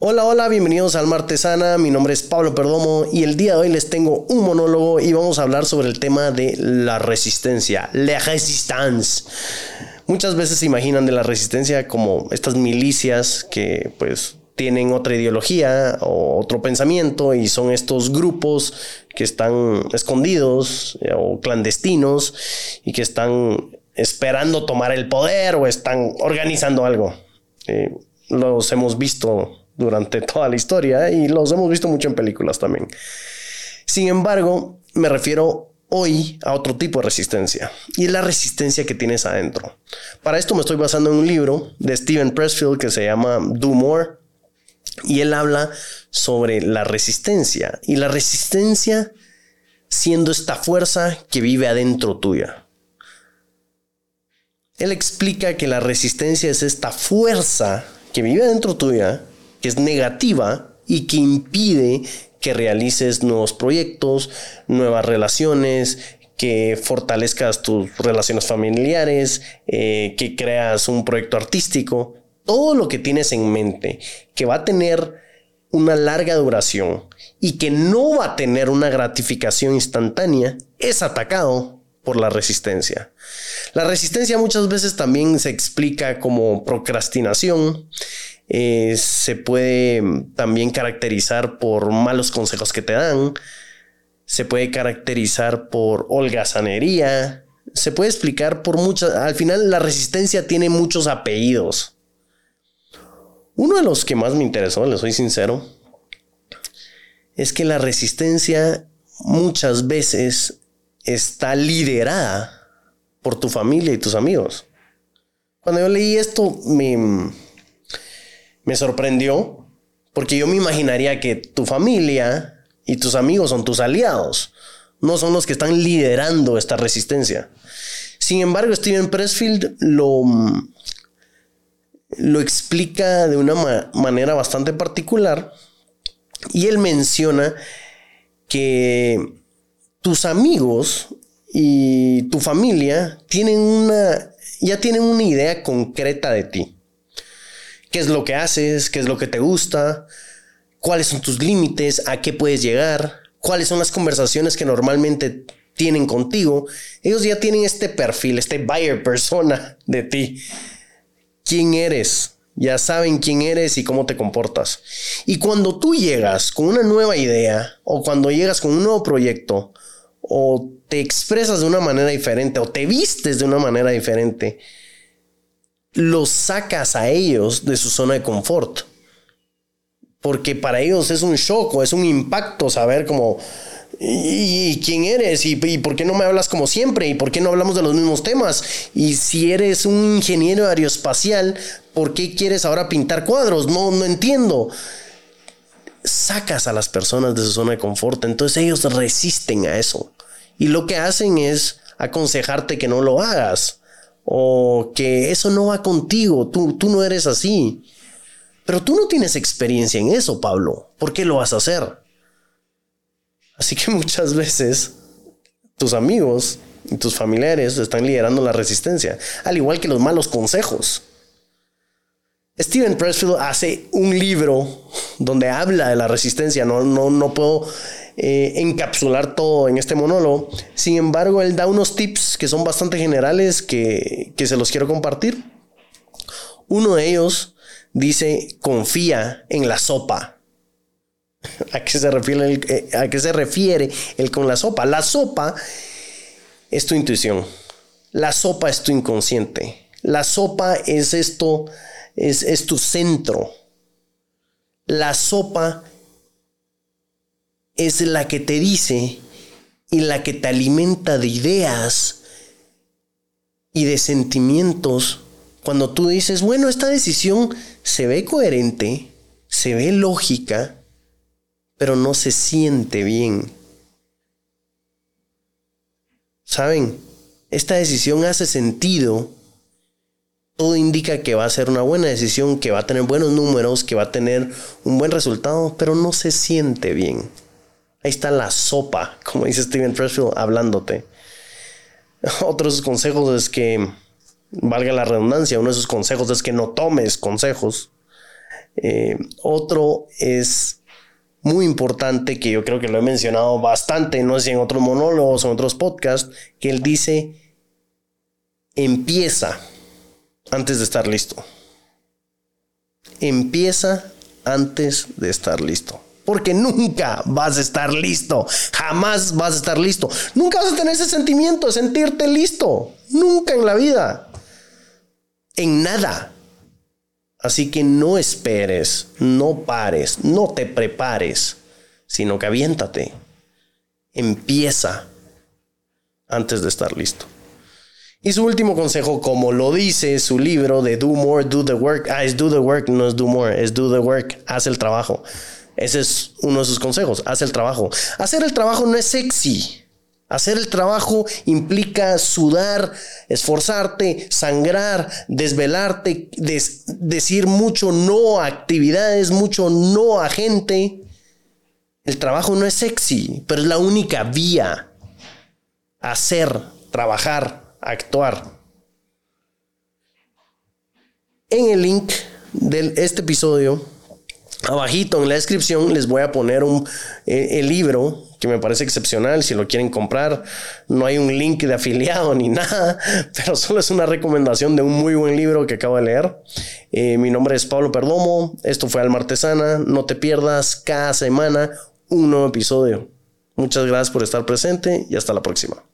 Hola, hola, bienvenidos al Martesana. Mi nombre es Pablo Perdomo y el día de hoy les tengo un monólogo y vamos a hablar sobre el tema de la resistencia, la resistance. Muchas veces se imaginan de la resistencia como estas milicias que pues tienen otra ideología o otro pensamiento y son estos grupos que están escondidos eh, o clandestinos y que están esperando tomar el poder o están organizando algo. Eh, los hemos visto durante toda la historia y los hemos visto mucho en películas también. Sin embargo, me refiero hoy a otro tipo de resistencia y es la resistencia que tienes adentro. Para esto me estoy basando en un libro de Steven Pressfield que se llama Do More y él habla sobre la resistencia y la resistencia siendo esta fuerza que vive adentro tuya. Él explica que la resistencia es esta fuerza que vive adentro tuya que es negativa y que impide que realices nuevos proyectos, nuevas relaciones, que fortalezcas tus relaciones familiares, eh, que creas un proyecto artístico, todo lo que tienes en mente que va a tener una larga duración y que no va a tener una gratificación instantánea es atacado por la resistencia. La resistencia muchas veces también se explica como procrastinación, eh, se puede también caracterizar por malos consejos que te dan, se puede caracterizar por holgazanería, se puede explicar por muchas, al final la resistencia tiene muchos apellidos. Uno de los que más me interesó, le soy sincero, es que la resistencia muchas veces está liderada por tu familia y tus amigos. Cuando yo leí esto me, me sorprendió porque yo me imaginaría que tu familia y tus amigos son tus aliados, no son los que están liderando esta resistencia. Sin embargo, Steven Pressfield lo, lo explica de una manera bastante particular y él menciona que tus amigos y tu familia tienen una, ya tienen una idea concreta de ti qué es lo que haces, qué es lo que te gusta, cuáles son tus límites, a qué puedes llegar, cuáles son las conversaciones que normalmente tienen contigo. Ellos ya tienen este perfil, este buyer persona de ti. ¿Quién eres? Ya saben quién eres y cómo te comportas. Y cuando tú llegas con una nueva idea o cuando llegas con un nuevo proyecto o te expresas de una manera diferente o te vistes de una manera diferente, los sacas a ellos de su zona de confort. Porque para ellos es un shock o es un impacto saber como, ¿y, quién eres? ¿Y, por qué no me hablas como siempre? ¿Y por qué no hablamos de los mismos temas? Y si eres un ingeniero aeroespacial, ¿por qué quieres ahora pintar cuadros? No, no entiendo. Sacas a las personas de su zona de confort, entonces ellos resisten a eso. Y lo que hacen es aconsejarte que no lo hagas o que eso no va contigo, tú, tú no eres así. Pero tú no tienes experiencia en eso, Pablo. ¿Por qué lo vas a hacer? Así que muchas veces tus amigos y tus familiares están liderando la resistencia, al igual que los malos consejos. Steven Pressfield hace un libro donde habla de la resistencia. No, no, no puedo eh, encapsular todo en este monólogo. Sin embargo, él da unos tips que son bastante generales que, que se los quiero compartir. Uno de ellos dice, confía en la sopa. ¿A qué se refiere el, eh, a qué se refiere con la sopa? La sopa es tu intuición. La sopa es tu inconsciente. La sopa es esto, es, es tu centro. La sopa es la que te dice y la que te alimenta de ideas y de sentimientos cuando tú dices, bueno, esta decisión se ve coherente, se ve lógica, pero no se siente bien. ¿Saben? Esta decisión hace sentido. Todo indica que va a ser una buena decisión, que va a tener buenos números, que va a tener un buen resultado, pero no se siente bien. Ahí está la sopa, como dice Steven Pressfield, hablándote. Otro de sus consejos es que, valga la redundancia, uno de sus consejos es que no tomes consejos. Eh, otro es muy importante, que yo creo que lo he mencionado bastante, no sé en otros monólogos o en otros podcasts, que él dice, empieza antes de estar listo. Empieza antes de estar listo. Porque nunca vas a estar listo. Jamás vas a estar listo. Nunca vas a tener ese sentimiento de sentirte listo. Nunca en la vida. En nada. Así que no esperes, no pares, no te prepares, sino que aviéntate. Empieza antes de estar listo. Y su último consejo, como lo dice su libro de Do More, Do the Work. Ah, es Do the Work, no es Do More, es Do the Work, haz el trabajo. Ese es uno de sus consejos, haz el trabajo. Hacer el trabajo no es sexy. Hacer el trabajo implica sudar, esforzarte, sangrar, desvelarte, decir mucho no a actividades, mucho no a gente. El trabajo no es sexy, pero es la única vía. Hacer, trabajar, actuar. En el link de este episodio, abajito en la descripción, les voy a poner un, eh, el libro que me parece excepcional. Si lo quieren comprar, no hay un link de afiliado ni nada, pero solo es una recomendación de un muy buen libro que acabo de leer. Eh, mi nombre es Pablo Perdomo. Esto fue Alma Artesana. No te pierdas cada semana un nuevo episodio. Muchas gracias por estar presente y hasta la próxima.